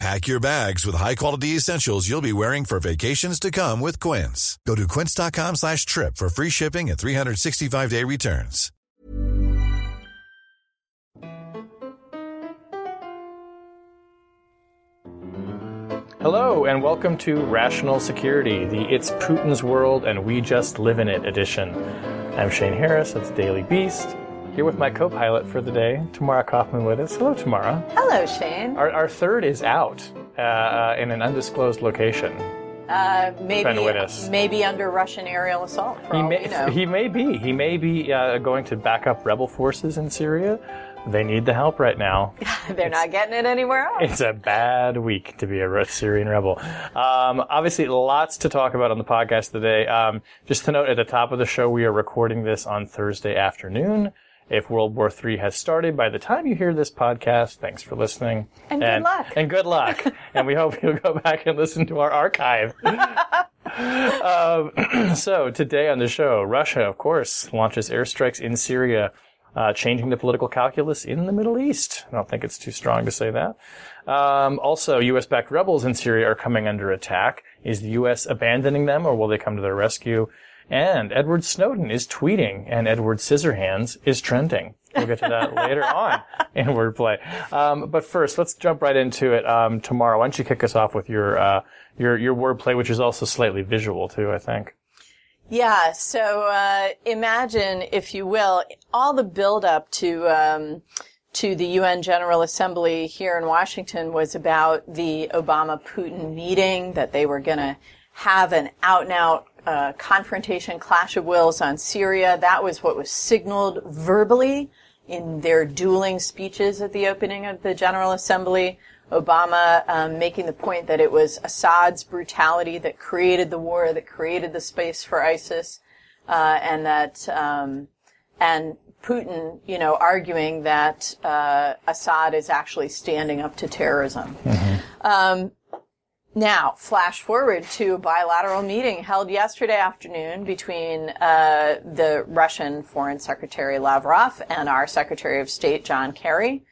Pack your bags with high-quality essentials you'll be wearing for vacations to come with Quince. Go to quince.com slash trip for free shipping and 365-day returns. Hello, and welcome to Rational Security, the It's Putin's World and We Just Live in It edition. I'm Shane Harris of the Daily Beast, here with my co pilot for the day, Tamara Cofman Wittes. Hello, Tamara. Hello, Shane. Our, our third is out uh, in an undisclosed location. Uh, maybe, Trying to win us. maybe under Russian aerial assault. He may, he may be. He may be uh, going to back up rebel forces in Syria. They need the help right now. They're not getting it anywhere else. It's a bad week to be a Syrian rebel. Um, obviously, lots to talk about on the podcast today. Um, just to note at the top of the show, we are recording this on Thursday afternoon. If World War III has started by the time you hear this podcast, thanks for listening. And good luck. And good luck. and we hope you'll go back and listen to our archive. um, so today on the show, Russia, of course, launches airstrikes in Syria, uh, changing the political calculus in the Middle East. I don't think it's too strong to say that. Um, also, U.S.-backed rebels in Syria are coming under attack. Is the U.S. abandoning them, or will they come to their rescue? And Edward Snowden is tweeting, and Edward Scissorhands is trending. We'll get to that later on in wordplay. Um, but first, let's jump right into it. Um, Tamara, why don't you kick us off with your uh, your your wordplay, which is also slightly visual too, I think. Yeah, so uh, imagine, if you will, all the buildup to um, to the UN General Assembly here in Washington was about the Obama-Putin meeting that they were going to have an out-and-out uh, confrontation, clash of wills on Syria. That was what was signaled verbally in their dueling speeches at the opening of the General Assembly. Obama um, making the point that it was Assad's brutality that created the war, that created the space for ISIS, uh, and that um, and Putin, you know, arguing that uh, Assad is actually standing up to terrorism. Um, now, flash forward to a bilateral meeting held yesterday afternoon between uh, the Russian Foreign Secretary Lavrov and our Secretary of State John Kerry.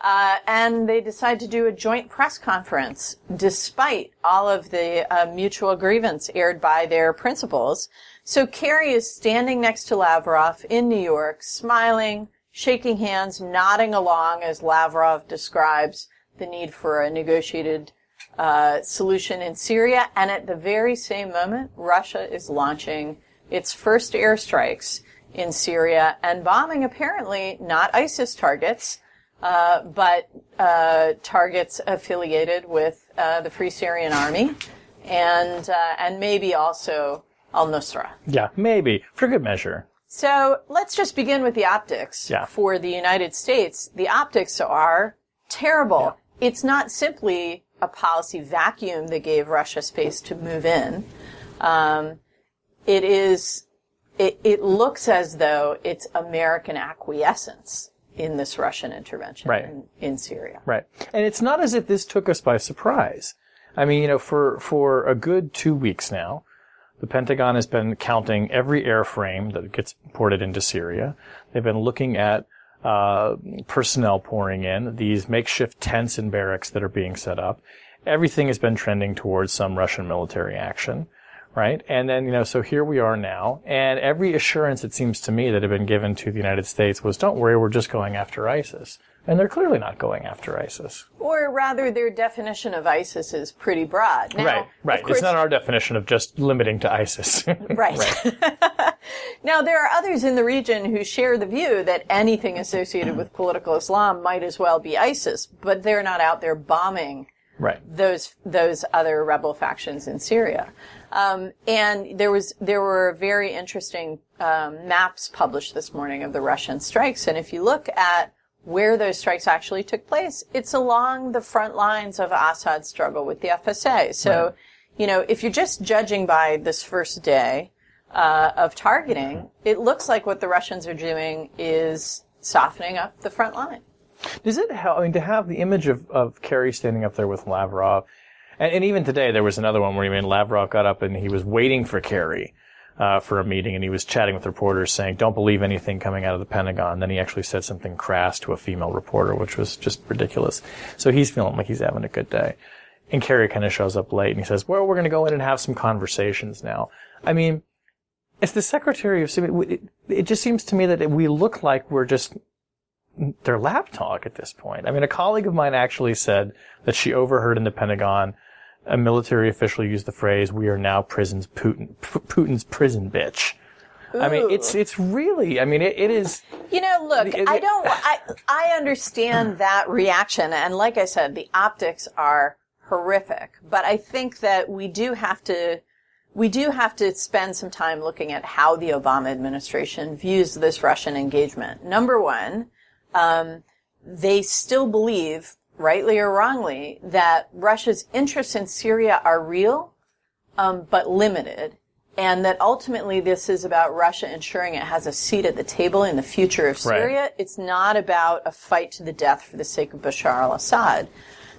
Uh, and they decide to do a joint press conference despite all of the uh, mutual grievance aired by their principals. So Kerry is standing next to Lavrov in New York, smiling, shaking hands, nodding along as Lavrov describes the need for a negotiated uh, solution in Syria. And at the very same moment, Russia is launching its first airstrikes in Syria and bombing apparently not ISIS targets, uh, but uh, targets affiliated with uh, the Free Syrian Army and uh, and maybe also Al Nusra. Yeah, maybe for good measure. So let's just begin with the optics. Yeah. For the United States, the optics are terrible. It's not simply a policy vacuum that gave Russia space to move in. Um, it is. It, it looks as though it's American acquiescence in this Russian intervention Right. in, in Syria. Right. And it's not as if this took us by surprise. I mean, you know, for, for a good two weeks now, the Pentagon has been counting every airframe that gets ported into Syria. They've been looking at uh, personnel pouring in, these makeshift tents and barracks that are being set up. Everything has been trending towards some Russian military action, right? And then, you know, so here we are now, and every assurance, it seems to me, that had been given to the United States was, don't worry, we're just going after ISIS. And they're clearly not going after ISIS. Or rather, their definition of ISIS is pretty broad. Now, right, right. course- It's not our definition of just limiting to ISIS. Right. now, there are others in the region who share the view that anything associated with political Islam might as well be ISIS, but they're not out there bombing right. those those other rebel factions in Syria. Um, and there was there were very interesting um, maps published this morning of the Russian strikes. And if you look at where those strikes actually took place, it's along the front lines of Assad's struggle with the FSA. So, Right. you know, if you're just judging by this first day, uh, of targeting, it looks like what the Russians are doing is softening up the front line. Does it help? I mean, to have the image of, of Kerry standing up there with Lavrov, and, and even today there was another one where I mean, Lavrov got up and he was waiting for Kerry. Uh, for a meeting, and he was chatting with reporters, saying, "Don't believe anything coming out of the Pentagon." Then he actually said something crass to a female reporter, which was just ridiculous. So he's feeling like he's having a good day. And Kerry kind of shows up late, and he says, "Well, we're going to go in and have some conversations now." I mean, as the Secretary of State, it, it just seems to me that we look like we're just their lap talk at this point. I mean, a colleague of mine actually said that she overheard in the Pentagon a military official used the phrase, "We are now prison's Putin, Putin's prison bitch." I mean, it's it's really. I mean, it, it is. You know, look, It- it- I don't. I I understand that reaction, and like I said, the optics are horrific. But I think that we do have to. We do have to spend some time looking at how the Obama administration views this Russian engagement. Number one, um, they still believe, rightly or wrongly, that Russia's interests in Syria are real, um, but limited, and that ultimately this is about Russia ensuring it has a seat at the table in the future of Right. Syria. It's not about a fight to the death for the sake of Bashar al-Assad.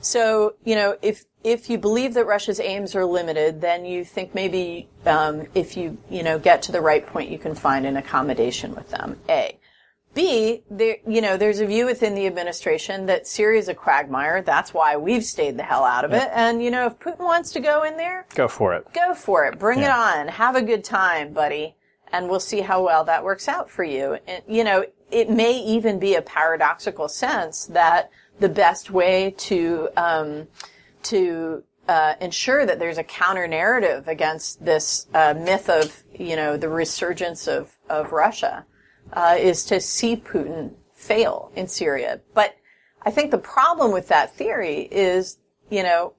So, you know, if if you believe that Russia's aims are limited, then you think maybe um, if you you know get to the right point, you can find an accommodation with them. A. B, there, you know, there's a view within the administration that Syria is a quagmire. That's why we've stayed the hell out of it. And, you know, if Putin wants to go in there, Go for it. go for it. Bring Yeah. it on. Have a good time, buddy. And we'll see how well that works out for you. And, you know, it may even be a paradoxical sense that the best way to, um, to, uh, ensure that there's a counter narrative against this uh, myth of, you know, the resurgence of, of Russia uh, is to see Putin fail in Syria. But I think the problem with that theory is, you know,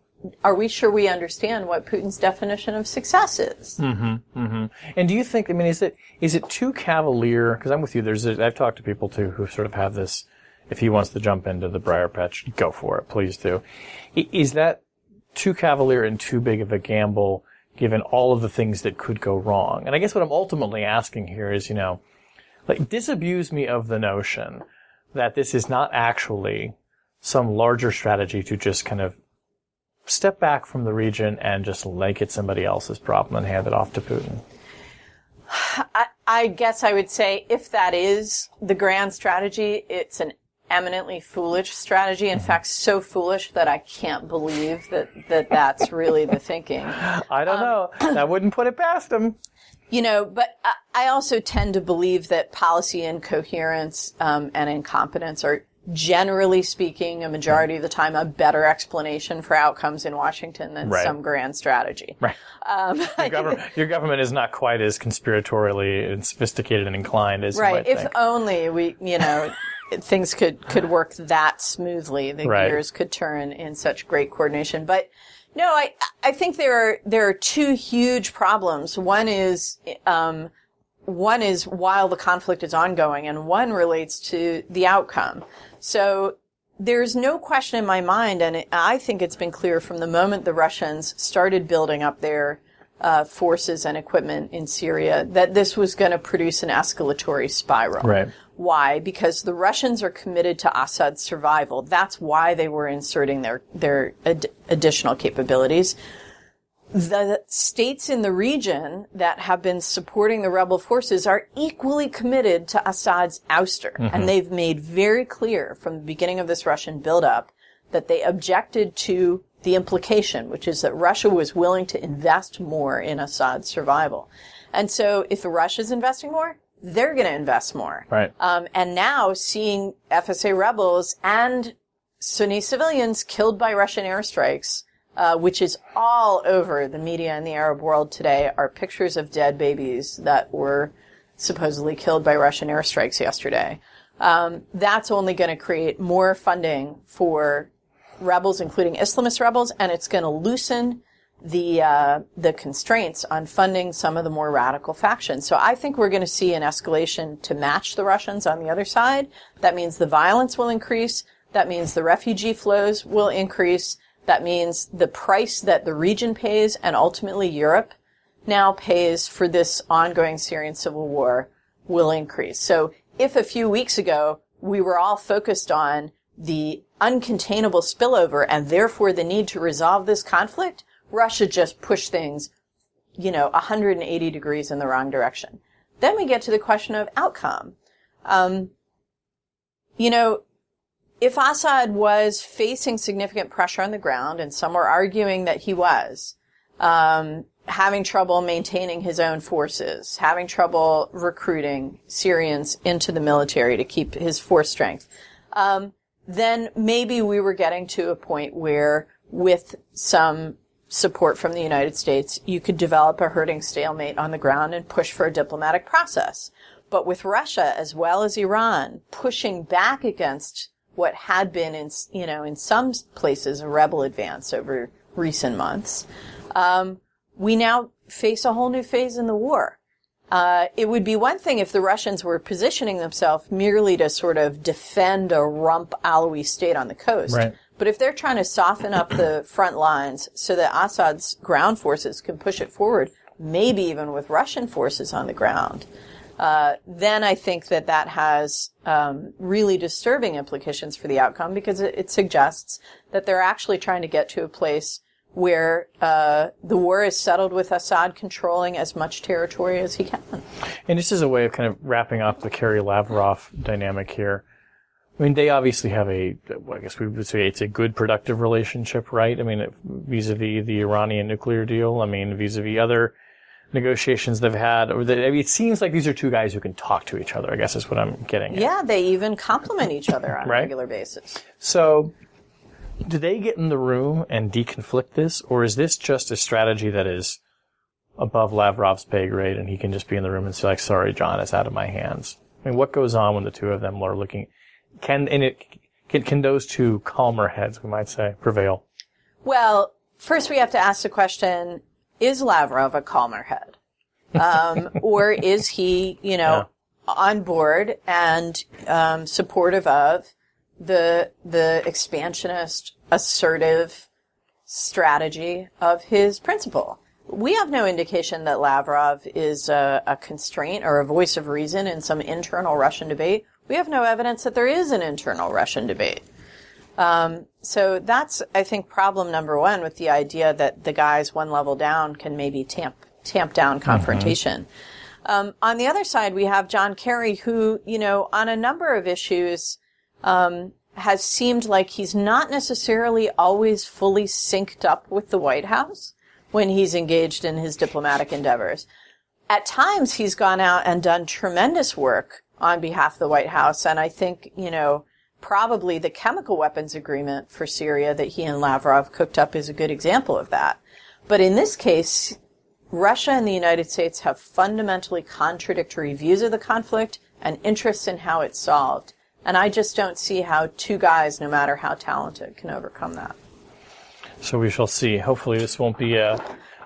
are we sure we understand what Putin's definition of success is? Mm-hmm, mm-hmm. And do you think? I mean, is it is it too cavalier? Because I'm with you. There's a, I've talked to people too who sort of have this. If he wants to jump into the briar patch, go for it. Please do. Is that too cavalier and too big of a gamble, given all of the things that could go wrong? And I guess what I'm ultimately asking here is, you know, like disabuse me of the notion that this is not actually some larger strategy to just kind of step back from the region and just make it somebody else's problem and hand it off to Putin. I, I guess I would say if that is the grand strategy, it's an eminently foolish strategy. In mm-hmm. fact, so foolish that I can't believe that, that that's really the thinking. I don't um, know. I wouldn't put it past him. You know, but I- also tend to believe that policy incoherence um, and incompetence are generally speaking, a majority of the time, a better explanation for outcomes in Washington than Right. some grand strategy. Right. Your government, your government is not quite as conspiratorially and sophisticated and inclined as you Right. If think. only we, you know, things could could work that smoothly. The Right. gears could turn in such great coordination. But no, I I think there are there are two huge problems. One is um, one is while the conflict is ongoing, and one relates to the outcome. So there's no question in my mind, and it, I think it's been clear from the moment the Russians started building up their uh, forces and equipment in Syria that this was going to produce an escalatory spiral. Right. Why? Because the Russians are committed to Assad's survival. That's why they were inserting their their ad- additional capabilities the states in the region that have been supporting the rebel forces are equally committed to Assad's ouster. And they've made very clear from the beginning of this Russian buildup that they objected to the implication, which is that Russia was willing to invest more in Assad's survival. And so if Russia's investing more, they're going to invest more. Right. Um, and now seeing FSA rebels and Sunni civilians killed by Russian airstrikes, uh, which is all over the media in the Arab world today, are pictures of dead babies that were supposedly killed by Russian airstrikes yesterday. Um, that's only going to create more funding for rebels, including Islamist rebels, and it's going to loosen the uh, the constraints on funding some of the more radical factions. So I think we're going to see an escalation to match the Russians on the other side. That means the violence will increase. That means the refugee flows will increase. That means the price that the region pays and ultimately Europe now pays for this ongoing Syrian civil war will increase. So if a few weeks ago we were all focused on the uncontainable spillover and therefore the need to resolve this conflict, Russia just pushed things, you know, 180 degrees in the wrong direction. Then we get to the question of outcome. Um, you know, if Assad was facing significant pressure on the ground, and some are arguing that he was, um, having trouble maintaining his own forces, having trouble recruiting Syrians into the military to keep his force strength, um, then maybe we were getting to a point where, with some support from the United States, you could develop a hurting stalemate on the ground and push for a diplomatic process. But with Russia as well as Iran pushing back against what had been in, you know, in some places a rebel advance over recent months, um, we now face a whole new phase in the war. Uh, it would be one thing if the Russians were positioning themselves merely to sort of defend a rump Alawi state on the coast. Right. But if they're trying to soften up the front lines so that Assad's ground forces can push it forward, maybe even with Russian forces on the ground, uh, then I think that that has um, really disturbing implications for the outcome because it, it, suggests that they're actually trying to get to a place where uh, the war is settled with Assad controlling as much territory as he can. And this is a way of kind of wrapping up the Kerry Lavrov dynamic here, I mean, they obviously have a, I guess we would say it's a good, productive relationship, right? I mean, vis-a-vis the Iranian nuclear deal. I mean, vis-a-vis other negotiations they've had. Or I mean, it seems like these are two guys who can talk to each other. I guess is what I'm getting. At. Yeah, they even compliment each other on right? a regular basis. So, do they get in the room and deconflict this, or is this just a strategy that is above Lavrov's pay grade, and he can just be in the room and say, like, "Sorry, John, it's out of my hands." I mean, what goes on when the two of them are looking? Can and it can, can those two calmer heads, we might say, prevail? Well, first we have to ask the question: Is Lavrov a calmer head, um, or is he, you know, yeah. on board and um, supportive of the the expansionist, assertive strategy of his principal? We have no indication that Lavrov is a, a, constraint or a voice of reason in some internal Russian debate. We have no evidence that there is an internal Russian debate. Um, so that's, I think, problem number one with the idea that the guys one level down can maybe tamp tamp down mm-hmm. confrontation. Mm-hmm. Um, on the other side, we have John Kerry, who, you know, on a number of issues, um, has seemed like he's not necessarily always fully synced up with the White House when he's engaged in his diplomatic endeavors. At times, he's gone out and done tremendous work on behalf of the White House. And I think, you know, probably the chemical weapons agreement for Syria that he and Lavrov cooked up is a good example of that. But in this case, Russia and the United States have fundamentally contradictory views of the conflict and interests in how it's solved. And I just don't see how two guys, no matter how talented, can overcome that. So we shall see. Hopefully this won't be a,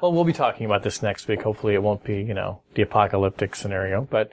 well, we'll be talking about this next week. Hopefully it won't be, you know, the apocalyptic scenario, but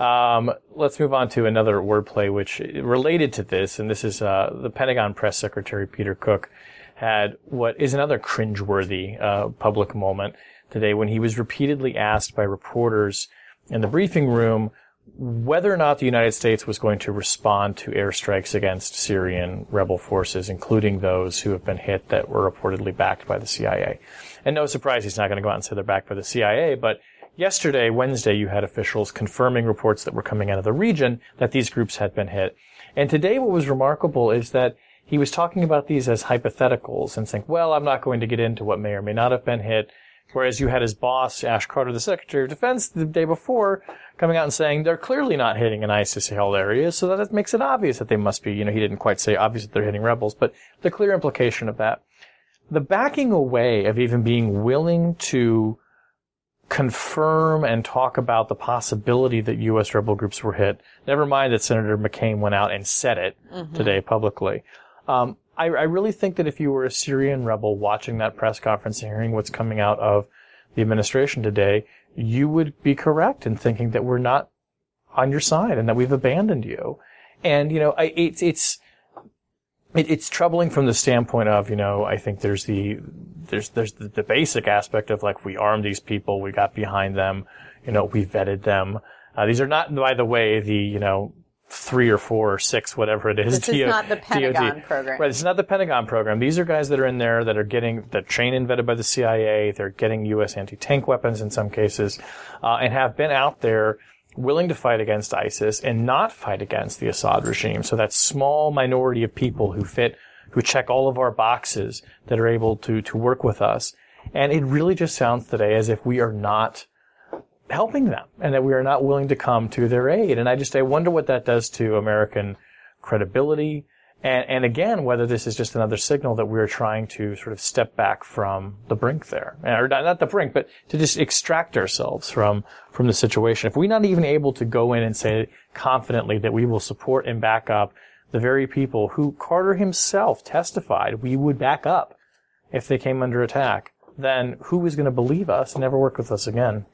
um, let's move on to another wordplay which related to this, and this is uh, the Pentagon press secretary Peter Cook had what is another cringeworthy uh, public moment today when he was repeatedly asked by reporters in the briefing room whether or not the United States was going to respond to airstrikes against Syrian rebel forces, including those who have been hit that were reportedly backed by the CIA. And no surprise, he's not going to go out and say they're backed by the CIA, but Yesterday, Wednesday, you had officials confirming reports that were coming out of the region that these groups had been hit. And today what was remarkable is that he was talking about these as hypotheticals and saying, well, I'm not going to get into what may or may not have been hit. Whereas you had his boss, Ash Carter, the Secretary of Defense, the day before, coming out and saying they're clearly not hitting an ISIS-held area, so that makes it obvious that they must be, you know, he didn't quite say obvious that they're hitting rebels, but the clear implication of that. The backing away of even being willing to confirm and talk about the possibility that U.S. rebel groups were hit. Never mind that Senator McCain went out and said it mm-hmm. today publicly. Um, I, I, really think that if you were a Syrian rebel watching that press conference and hearing what's coming out of the administration today, you would be correct in thinking that we're not on your side and that we've abandoned you. And you know, I, it's it's it, it's troubling from the standpoint of, you know, I think there's the, there's, there's the, the basic aspect of like, we armed these people, we got behind them, you know, we vetted them. Uh, these are not, by the way, the, you know, three or four or six, whatever it is. This is not the Pentagon program. Right. Is not the Pentagon program. These are guys that are in there that are getting, that trained and vetted by the CIA. They're getting U.S. anti-tank weapons in some cases, uh, and have been out there willing to fight against ISIS and not fight against the Assad regime. So that small minority of people who fit, who check all of our boxes that are able to, to work with us. And it really just sounds today as if we are not helping them and that we are not willing to come to their aid. And I just, I wonder what that does to American credibility. And, and again, whether this is just another signal that we're trying to sort of step back from the brink there, or not, not the brink, but to just extract ourselves from, from the situation. If we're not even able to go in and say confidently that we will support and back up the very people who Carter himself testified we would back up if they came under attack, then who is going to believe us and never work with us again?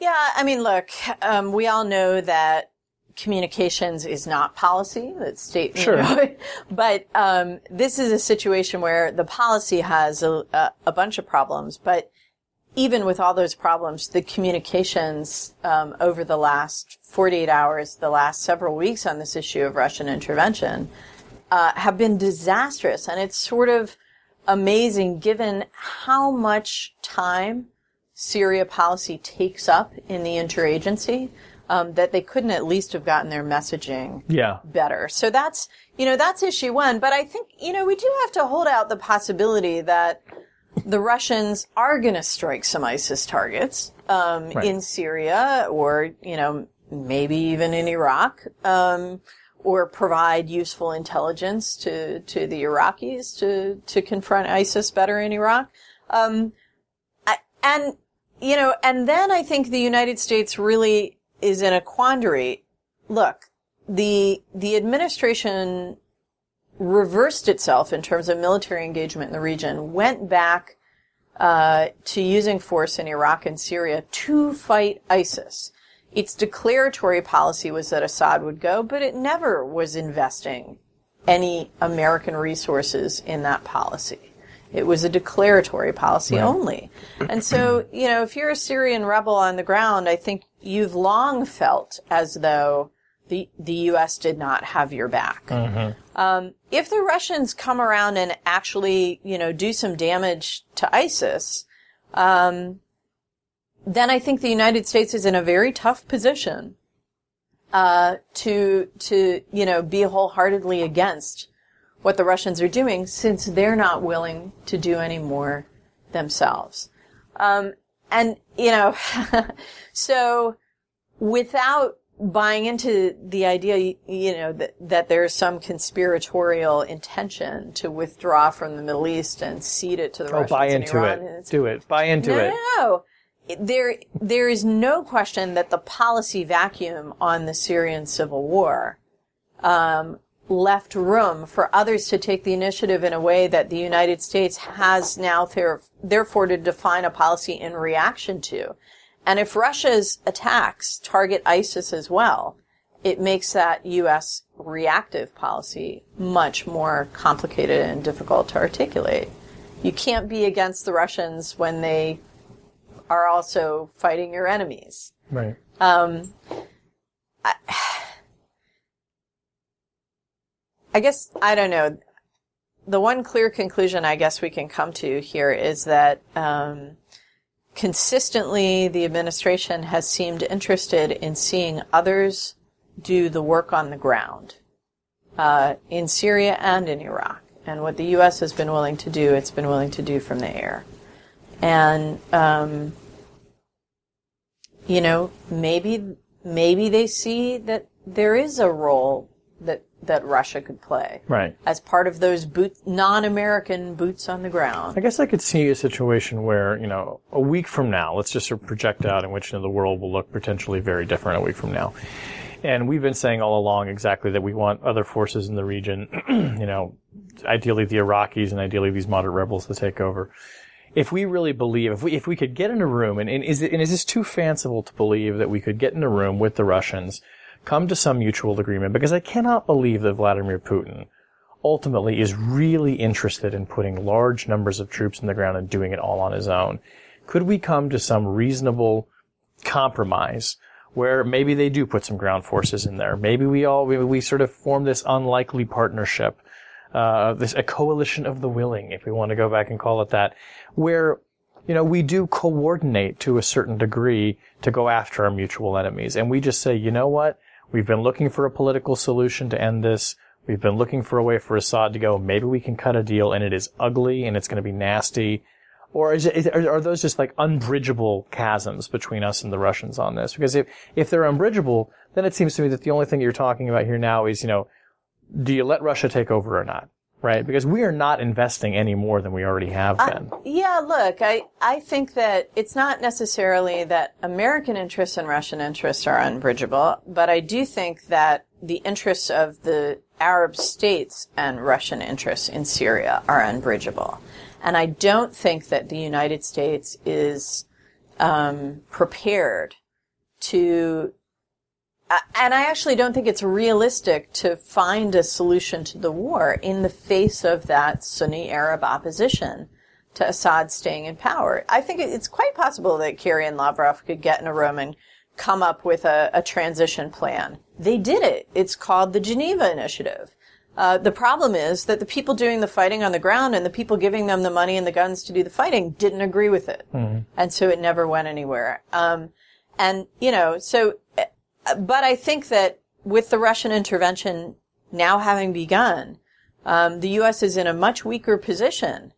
Yeah, I mean, look, um, we all know that communications is not policy. That state, sure. Know, but um, this is a situation where the policy has a, a, a, bunch of problems. But even with all those problems, the communications um, over the last 48 hours, the last several weeks on this issue of Russian intervention, uh, have been disastrous. And it's sort of amazing given how much time Syria policy takes up in the interagency. Um, that they couldn't at least have gotten their messaging yeah. better. So that's, you know, that's issue one. But I think, you know, we do have to hold out the possibility that the Russians are going to strike some ISIS targets um, right. in Syria or, you know, maybe even in Iraq, um, or provide useful intelligence to, to the Iraqis to, to confront ISIS better in Iraq. Um, and you know, and then I think the United States really is in a quandary. Look, the, the administration reversed itself in terms of military engagement in the region, went back uh, to using force in Iraq and Syria to fight ISIS. Its declaratory policy was that Assad would go, but it never was investing any American resources in that policy. It was a declaratory policy right. only. And so, you know, if you're a Syrian rebel on the ground, I think you've long felt as though the, the U.S. did not have your back. Mm-hmm. Um, if the Russians come around and actually, you know, do some damage to ISIS, um, then I think the United States is in a very tough position uh, to to you know be wholeheartedly against what the Russians are doing since they're not willing to do any more themselves. Um, and, you know, so without buying into the idea, you know, that, that there's some conspiratorial intention to withdraw from the Middle East and cede it to the oh, Russians buy into it. Do it. Buy into no, it. No, no. There, there is no question that the policy vacuum on the Syrian civil war um, left room for others to take the initiative in a way that the United States has now there, therefore to define a policy in reaction to. And if Russia's attacks target ISIS as well, it makes that U.S. reactive policy much more complicated and difficult to articulate. You can't be against the Russians when they are also fighting your enemies. Right. Um, I, I guess, I don't know. The one clear conclusion I guess we can come to here is that um, consistently the administration has seemed interested in seeing others do the work on the ground uh, in Syria and in Iraq. And what the U.S. has been willing to do, it's been willing to do from the air. And, um, you know, maybe, maybe they see that there is a role that Russia could play. Right. As part of those boot, non-American boots on the ground. I guess I could see a situation where, you know, a week from now, let's just sort of project out in which you know, the world will look potentially very different a week from now. And we've been saying all along exactly that we want other forces in the region, you know, ideally the Iraqis and ideally these moderate rebels to take over. If we really believe, if we, if we could get in a room, and, and is it, and is this too fanciful to believe that we could get in a room with the Russians come to some mutual agreement because I cannot believe that Vladimir Putin, ultimately is really interested in putting large numbers of troops in the ground and doing it all on his own. Could we come to some reasonable compromise where maybe they do put some ground forces in there? Maybe we all, we, we sort of form this unlikely partnership, uh, this, a coalition of the willing, if we want to go back and call it that, where you know, we do coordinate to a certain degree to go after our mutual enemies. And we just say, you know what? We've been looking for a political solution to end this. We've been looking for a way for Assad to go. Maybe we can cut a deal and it is ugly and it's going to be nasty. Or is are those just like unbridgeable chasms between us and the Russians on this? Because if, if they're unbridgeable, then it seems to me that the only thing you're talking about here now is, you know, do you let Russia take over or not? Right? Because we are not investing any more than we already have been. Uh, yeah, look, I, I think that it's not necessarily that American interests and Russian interests are unbridgeable, but I do think that the interests of the Arab states and Russian interests in Syria are unbridgeable. And I don't think that the United States is um, prepared to and I actually don't think it's realistic to find a solution to the war in the face of that Sunni Arab opposition to Assad staying in power. I think it's quite possible that Kerry and Lavrov could get in a room and come up with a, a transition plan. They did it. It's called the Geneva Initiative. Uh, the problem is that the people doing the fighting on the ground and the people giving them the money and the guns to do the fighting didn't agree with it. Mm-hmm. And so it never went anywhere. Um, and, you know, so but I think that with the Russian intervention now having begun, um, the U.S. is in a much weaker position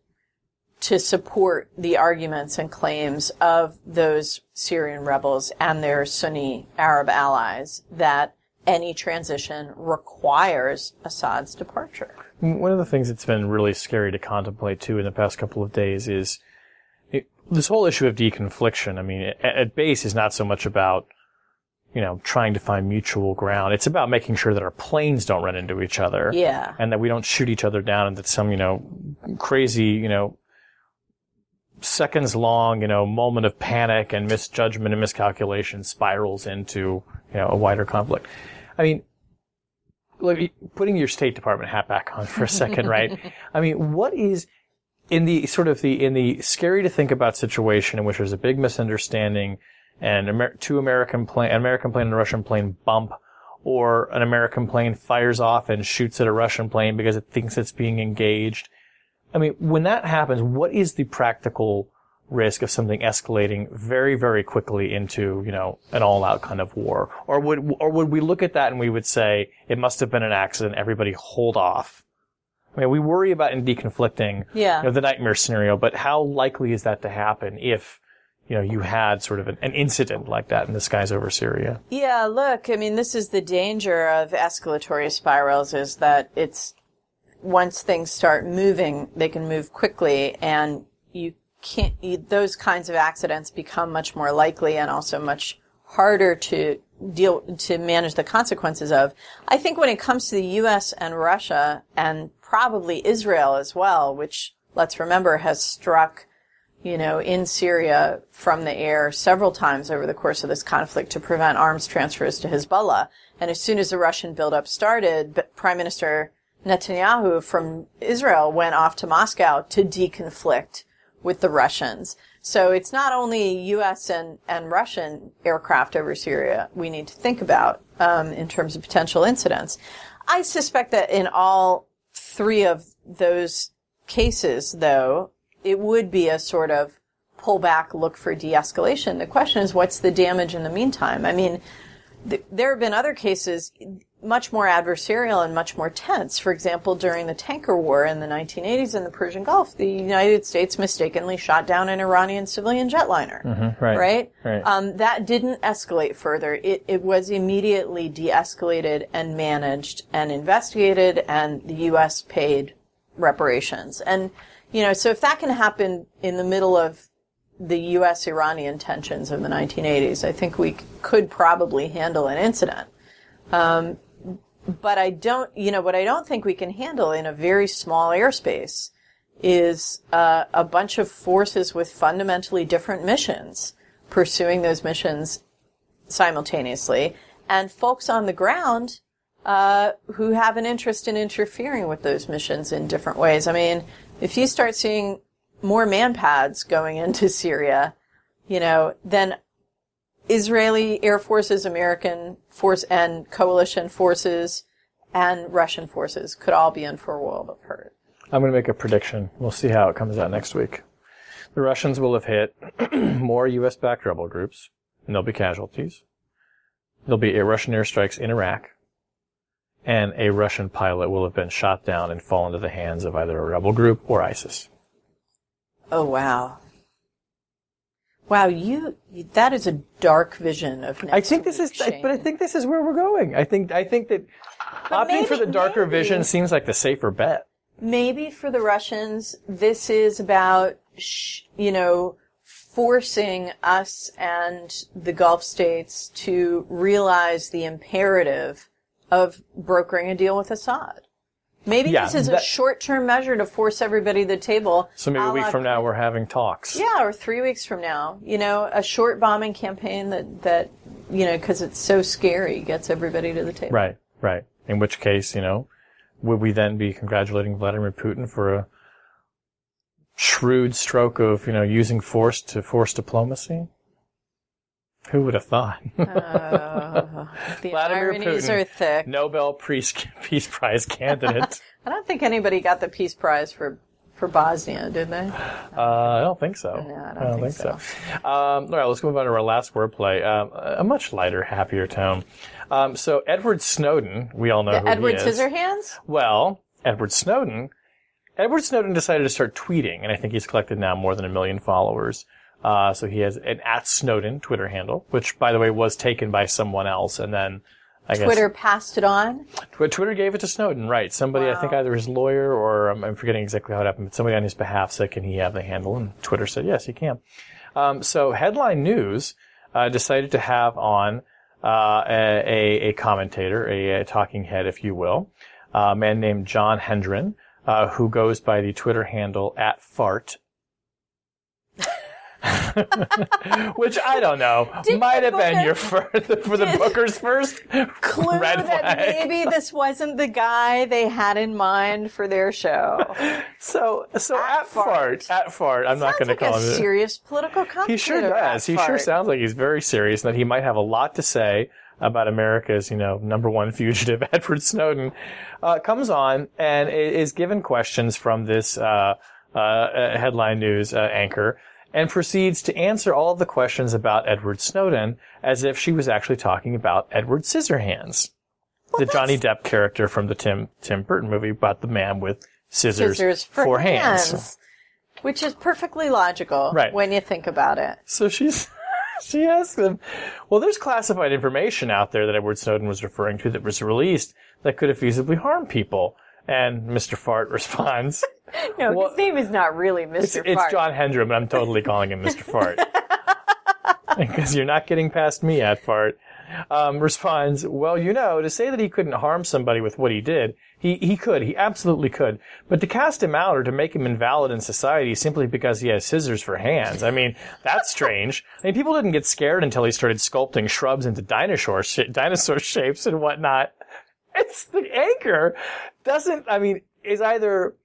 to support the arguments and claims of those Syrian rebels and their Sunni Arab allies that any transition requires Assad's departure. One of the things that's been really scary to contemplate too in the past couple of days is it, this whole issue of deconfliction. I mean, at, at base is not so much about you know, trying to find mutual ground. It's about making sure that our planes don't run into each other. Yeah. And that we don't shoot each other down and that some, you know, crazy, you know, seconds long, you know, moment of panic and misjudgment and miscalculation spirals into, you know, a wider conflict. I mean, like, putting your State Department hat back on for a second, right? I mean, what is, in the sort of the, in the scary to think about situation in which there's a big misunderstanding, and Amer- two American plane, an American plane and a Russian plane bump, or an American plane fires off and shoots at a Russian plane because it thinks it's being engaged. I mean, when that happens, what is the practical risk of something escalating very, very quickly into, you know, an all-out kind of war? Or would, or would we look at that and we would say, it must have been an accident, everybody hold off? I mean, we worry about in deconflicting, yeah. you know, the nightmare scenario, but how likely is that to happen if you know, you had sort of an, an, incident like that in the skies over Syria. Yeah, look, I mean, this is the danger of escalatory spirals is that it's once things start moving, they can move quickly and you can't, you, those kinds of accidents become much more likely and also much harder to deal, to manage the consequences of. I think when it comes to the U.S. and Russia and probably Israel as well, which let's remember has struck you know, in Syria from the air several times over the course of this conflict to prevent arms transfers to Hezbollah. And as soon as the Russian buildup started, Prime Minister Netanyahu from Israel went off to Moscow to deconflict with the Russians. So it's not only U.S. and, and Russian aircraft over Syria we need to think about um, in terms of potential incidents. I suspect that in all three of those cases, though, it would be a sort of pull back, look for de-escalation. The question is, what's the damage in the meantime? I mean, th- there have been other cases much more adversarial and much more tense. For example, during the tanker war in the 1980s in the Persian Gulf, the United States mistakenly shot down an Iranian civilian jetliner. Mm-hmm, right. Right. right. Um, that didn't escalate further. It, it was immediately de-escalated and managed and investigated, and the U.S. paid reparations. And you know, so if that can happen in the middle of the U.S. Iranian tensions of the 1980s, I think we could probably handle an incident. Um, but I don't, you know, what I don't think we can handle in a very small airspace is uh, a bunch of forces with fundamentally different missions pursuing those missions simultaneously, and folks on the ground uh, who have an interest in interfering with those missions in different ways. I mean, if you start seeing more manpads going into Syria, you know, then Israeli air forces, American force, and coalition forces, and Russian forces could all be in for a world of hurt. I'm going to make a prediction. We'll see how it comes out next week. The Russians will have hit more U.S. backed rebel groups, and there'll be casualties. There'll be Russian airstrikes in Iraq, and a Russian pilot will have been shot down and fall into the hands of either a rebel group or ISIS. Oh wow. Wow, you, you that is a dark vision of next I think this is, Shane. but I think this is where we're going. I think, I think that opting for the darker maybe- vision seems like the safer bet. maybe for the Russians, this is about, sh- you know, forcing us and the Gulf states to realize the imperative of brokering a deal with Assad. Maybe Yeah, this is a short-term measure to force everybody to the table. So maybe a a week from now we're having talks. Yeah, or three weeks from now. You know, a short bombing campaign that, that you know, because it's so scary, gets everybody to the table. Right, right. In which case, you know, would we then be congratulating Vladimir Putin for a shrewd stroke of, you know, using force to force diplomacy? Who would have thought? The Vladimir ironies Putin. are thick. Nobel Peace, Peace Prize candidate. I don't think anybody got the Peace Prize for for Bosnia, did they? uh, I don't think so. No, I don't think so. Um, all right, let's move on to our last wordplay. Um, a much lighter, happier tone. Um, so Edward Snowden, we all know who Edward he is. Edward Scissorhands? Well, Edward Snowden, Edward Snowden decided to start tweeting, and I think he's collected now more than a million followers. Uh, so he has an at Snowden Twitter handle, which, by the way, was taken by someone else, and then I guess Twitter passed it on. Tw- Twitter gave it to Snowden, right? Somebody, I think Wow. either his lawyer or um, I'm forgetting exactly how it happened, but somebody on his behalf said, "Can he have the handle?" And Twitter said, "Yes, he can." Um, so Headline News uh, decided to have on uh, a, a, a commentator, a, a talking head, if you will, a man named Jon Hendren, uh, who goes by the Twitter handle at fart. Which I don't know Did might have been your first for the Booker's first Clue that maybe this wasn't the guy they had in mind for their show. So, so At at, fart, fart. at fart. I'm not Sounds going to like call a him. serious political commentator. he sure does. He sure sounds like he's very serious, and that he might have a lot to say about America's, you know, number one fugitive, Edward Snowden. Uh, comes on and is given questions from this uh, uh, uh, headline news uh, anchor. And proceeds to answer all of the questions about Edward Snowden as if she was actually talking about Edward Scissorhands, the Johnny Depp character from the Tim Tim Burton movie about the man with scissors, Scissors for, hands. hands. Which is perfectly logical Right. when you think about it. So she's she asks him, "Well, there's classified information out there that Edward Snowden was referring to that was released that could have feasibly harmed people." And Mr. Fart responds, No, Well, his name is not really Mr. "It's, it's Jon Hendren, but I'm totally calling him Mr. Fart because you're not getting past me at Fart." Um, responds, "Well, you know, to say that he couldn't harm somebody with what he did, he he could, he absolutely could. But to cast him out or to make him invalid in society simply because he has scissors for hands, I mean, that's strange. I mean, people didn't get scared until he started sculpting shrubs into dinosaur sh- dinosaur shapes and whatnot. It's the anchor doesn't. I mean, is either."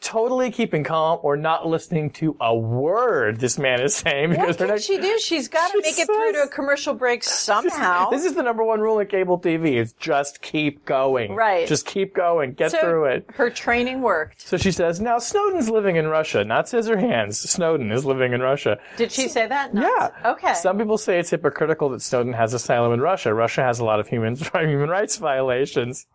Totally keeping calm or not listening to a word this man is saying because What can she do? She's got to make it through to a commercial break somehow. This is the number one rule in cable TV: is just keep going. Right. Just keep going. Get so through it. her training worked. So she says, "Now Snowden's living in Russia, not Scissorhands. Snowden is living in Russia." Did she say that? No. Yeah. Okay. Some people say it's hypocritical that Snowden has asylum in Russia. Russia has a lot of human human rights violations.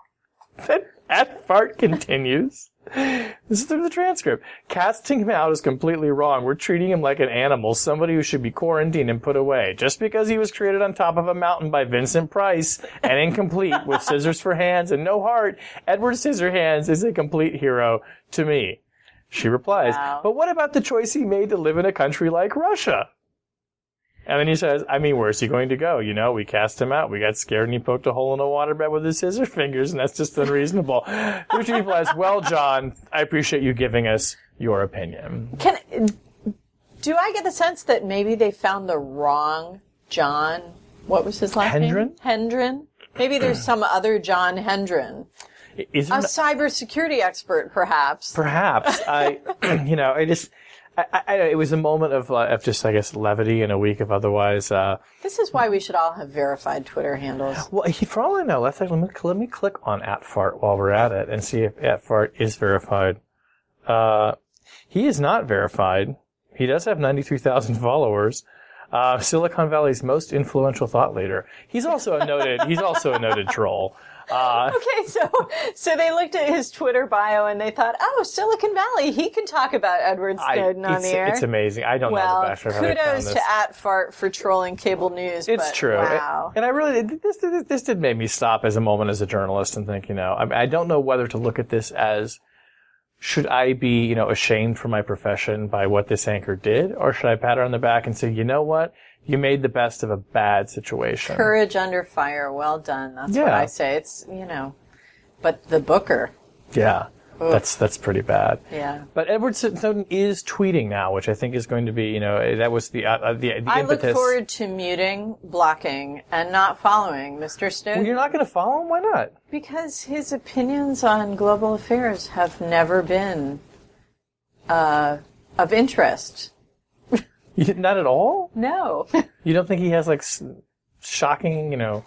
Then at fart continues. This is through the transcript. Casting him out is completely wrong. We're treating him like an animal, somebody who should be quarantined and put away. Just because he was created on top of a mountain by Vincent Price and incomplete with scissors for hands and no heart, Edward Scissorhands is a complete hero to me. She replies, Wow. but what about the choice he made to live in a country like Russia? And then he says, I mean, where's he going to go? You know, we cast him out. We got scared and he poked a hole in a waterbed with his scissor fingers, and that's just unreasonable. Which he replies, Well, John, I appreciate you giving us your opinion. Can do I get the sense that maybe they found the wrong John? What was his last Hendren? name? Hendren. Maybe there's some other John Hendren, Is a cybersecurity expert, perhaps. Perhaps I, you know, I just, I, I, it was a moment of, uh, of just, I guess, levity in a week of otherwise. Uh, This is why we should all have verified Twitter handles. well, he, for all I know, let's let me, let me click on at fart while we're at it and see if at fart is verified. Uh, he is not verified. He does have 93,000 followers. Uh, Silicon Valley's most influential thought leader. He's also a noted, he's also a noted troll. Uh, Okay, so so they looked at his Twitter bio and they thought, oh, Silicon Valley, he can talk about Edward I, Snowden on the air. it's amazing. I don't know well, the how they found kudos to AtFart for trolling cable news. It's but true. Wow. And I really, this, this, this did make me stop as a moment as a journalist and think, you know, I, I don't know whether to look at this as, should I be, you know, ashamed for my profession by what this anchor did? Or should I pat her on the back and say, you know what? You made the best of a bad situation. Courage under fire. Well done. That's what I say. It's, you know, but the Booker. Yeah. That's, that's pretty bad. Yeah. But Edward Snowden is tweeting now, which I think is going to be, you know, that was the, uh, the, the I look impetus. forward to muting, blocking, and not following Mr. Snowden. Well, you're not going to follow him? Why not? Because his opinions on global affairs have never been uh, of interest. You, not at all? No. You don't think he has like s- shocking, you know,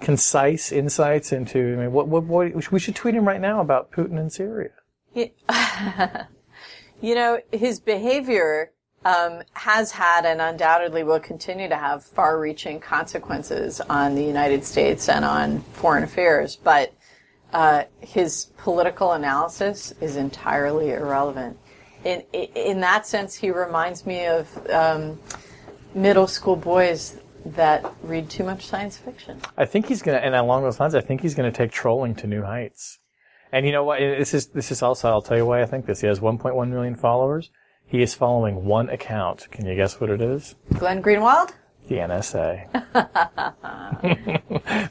concise insights into? I mean, what, what, what? We should tweet him right now about Putin and Syria. He- you know, his behavior um, has had and undoubtedly will continue to have far reaching consequences on the United States and on foreign affairs, but uh, his political analysis is entirely irrelevant. In, in that sense, he reminds me of um, middle school boys that read too much science fiction. I think he's gonna, and along those lines, I think he's gonna take trolling to new heights. And you know what? This is this is also. I'll tell you why I think this. He has 1.1 million followers. He is following one account. Can you guess what it is? Glenn Greenwald? The NSA.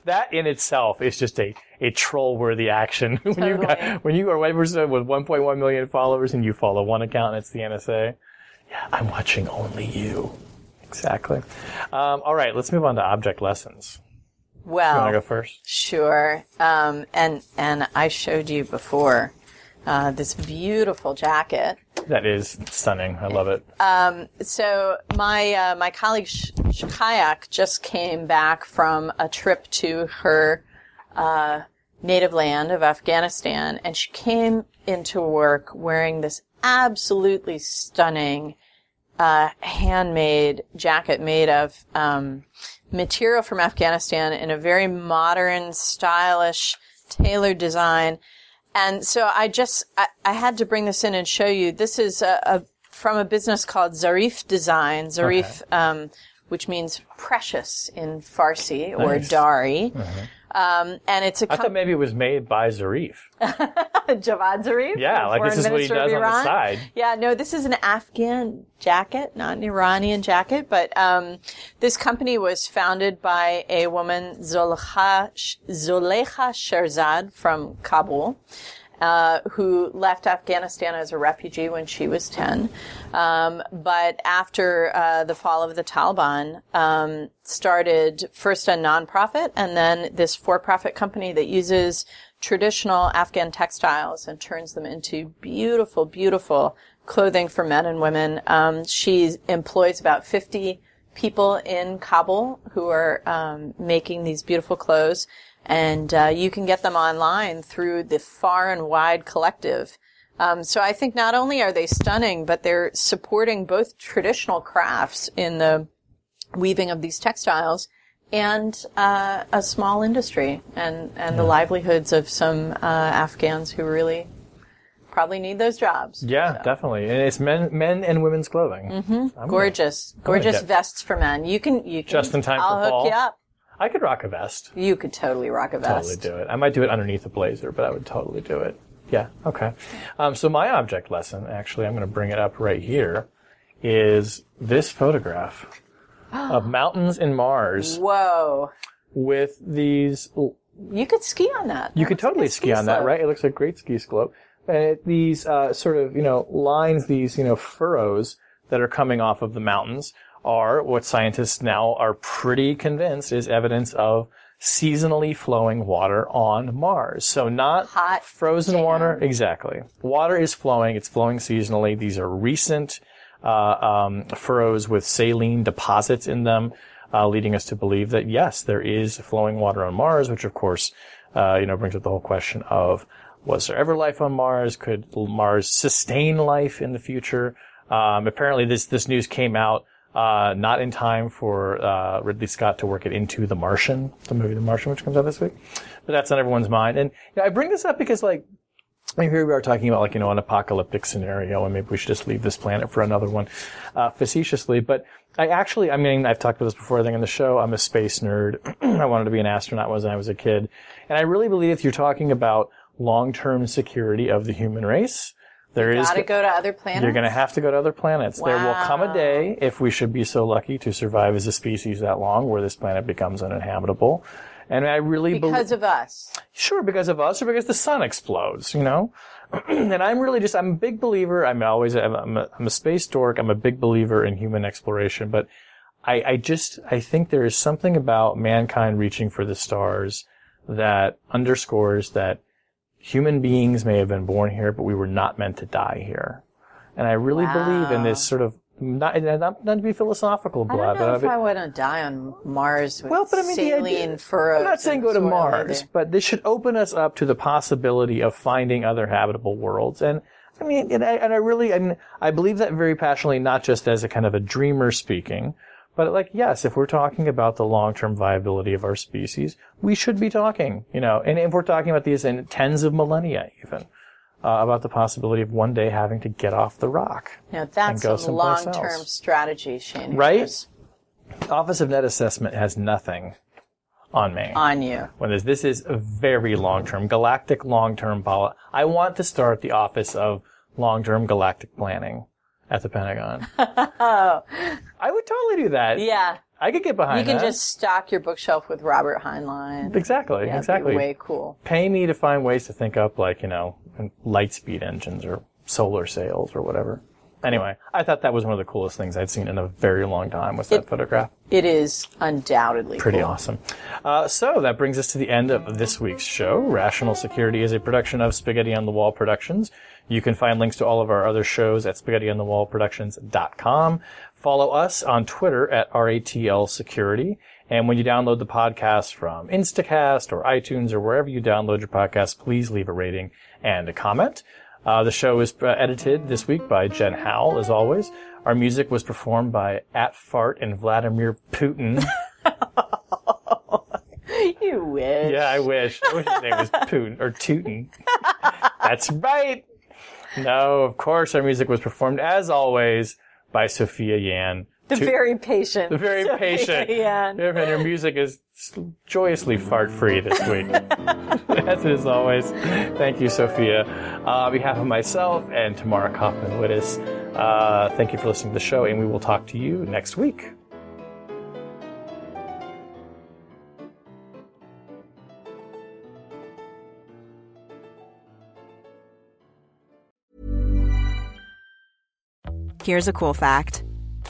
that in itself is just a, a troll worthy action. when you Totally. got, when you are one person with 1.1 million followers and you follow one account and it's the NSA. Yeah, I'm watching only you. Exactly. Um, all right, let's move on to object lessons. Well, You want to go first? Sure. Um, and and I showed you before uh, this beautiful jacket. That is stunning. I love it. So my uh, my colleague Sh- Shkayak just came back from a trip to her uh, native land of Afghanistan, and she came into work wearing this absolutely stunning uh, handmade jacket made of um, material from Afghanistan in a very modern, stylish, tailored design. And so I just, I, I had to bring this in and show you. This is a, a from a business called Zarif Design. Zarif, um, which means precious in Farsi or Nice. Dari. Um, and it's a I thought maybe it was made by Zarif. Javad Zarif. Yeah, like this foreign is what he minister of does on the Iran. side. Yeah, no, this is an Afghan jacket, not an Iranian jacket, but um, this company was founded by a woman, Zolaykha Sherzad from Kabul. Uh, who left Afghanistan as a refugee when she was 10. Um, but after uh, the fall of the Taliban, um, started first a nonprofit and then this for-profit company that uses traditional Afghan textiles and turns them into beautiful, beautiful clothing for men and women. Um, she employs about 50 people in Kabul who are um, making these beautiful clothes, and uh, you can get them online through the Far and Wide Collective. Um, so I think not only are they stunning, but they're supporting both traditional crafts in the weaving of these textiles and uh, a small industry and, and the livelihoods of some uh, Afghans who really probably need those jobs. Yeah, definitely. And it's men, men and women's clothing. Mm-hmm. Gorgeous, gorgeous get- vests for men. You can, you can. Just in time I'll for hook fall. you up. I could rock a vest. You could totally rock a vest. Totally do it. I might do it underneath a blazer, but I would totally do it. Yeah. Okay. Um, so my object lesson, actually, I'm going to bring it up right here, is this photograph of mountains in Mars Whoa. with these. You could ski on that. You could totally ski on that, right? It looks like a great ski slope. And it, these uh, sort of, you know, lines, these, you know, furrows that are coming off of the mountains are what scientists now are pretty convinced is evidence of seasonally flowing water on Mars. So not Hot frozen jam. water. Exactly. Water is flowing. It's flowing seasonally. These are recent uh, um, furrows with saline deposits in them, uh, leading us to believe that yes, there is flowing water on Mars, which of course, uh, you know, brings up the whole question of was there ever life on Mars? Could Mars sustain life in the future? Um, apparently, this this news came out uh, not in time for uh, Ridley Scott to work it into The Martian, the movie The Martian, which comes out this week. But that's on everyone's mind. And you know, I bring this up because, like, here we are talking about, like, you know, an apocalyptic scenario, and maybe we should just leave this planet for another one, uh, facetiously. But I actually, I mean, I've talked about this before, I think, on the show. I'm a space nerd. I wanted to be an astronaut when I was a kid. And I really believe if you're talking about long-term security of the human race, there is Gotta go to other planets. you're going to have to go to other planets. Wow. There will come a day, if we should be so lucky to survive as a species that long, where this planet becomes uninhabitable. And I really believe, because of us. sure, because of us or because the sun explodes, you know? and I'm really just, I'm a big believer. I'm always, I'm a, I'm a, I'm a space dork. I'm a big believer in human exploration, but I, I just, I think there is something about mankind reaching for the stars that underscores that human beings may have been born here, but we were not meant to die here. And I really believe in this sort of not not, not to be philosophical, I blah, don't know but if I want to die on Mars with well, but I mean, the idea- saline furrows. I'm not saying go to Mars, either. but this should open us up to the possibility of finding other habitable worlds. And I mean, and I, and I really, and I believe that very passionately, not just as a kind of a dreamer speaking, but like, yes, if we're talking about the long-term viability of our species, we should be talking, you know, and if we're talking about these in tens of millennia even, uh, about the possibility of one day having to get off the rock. Now that's go some long-term else. strategy, Shane. Right? Office of Net Assessment has nothing on me. On you. when this, this is a very long-term, galactic long-term policy. I want to start the Office of Long-Term Galactic Planning at the Pentagon. Oh, I would totally do that. yeah. I could get behind You can that. just stock your bookshelf with Robert Heinlein. exactly, Yeah, exactly. way cool. Pay me to find ways to think up, like you know, light speed engines or solar sails or whatever. Anyway, I thought that was one of the coolest things I'd seen in a very long time. Was that It- photograph? It is undoubtedly Pretty cool. awesome. Uh, so that brings us to the end of this week's show. Rational Security is a production of Spaghetti on the Wall Productions. You can find links to all of our other shows at spaghettionthewallproductions.com. Follow us on Twitter at RATL Security. And when you download the podcast from Instacast or iTunes or wherever you download your podcast, please leave a rating and a comment. Uh, the show is uh, edited this week by Jen Howell, as always. Our music was performed by At Fart and Vladimir Putin. You wish. Yeah, I wish. I wish his name was Putin or Tootin. That's right. No, of course, our music was performed as always by Sophia Yan. The To- very patient. the very Sophia patient. Yan. And your music is joyously fart free this week. as is always. Thank you, Sophia. Uh, on behalf of myself and Tamara Cofman Wittes, uh, thank you for listening to the show, and we will talk to you next week. Here's a cool fact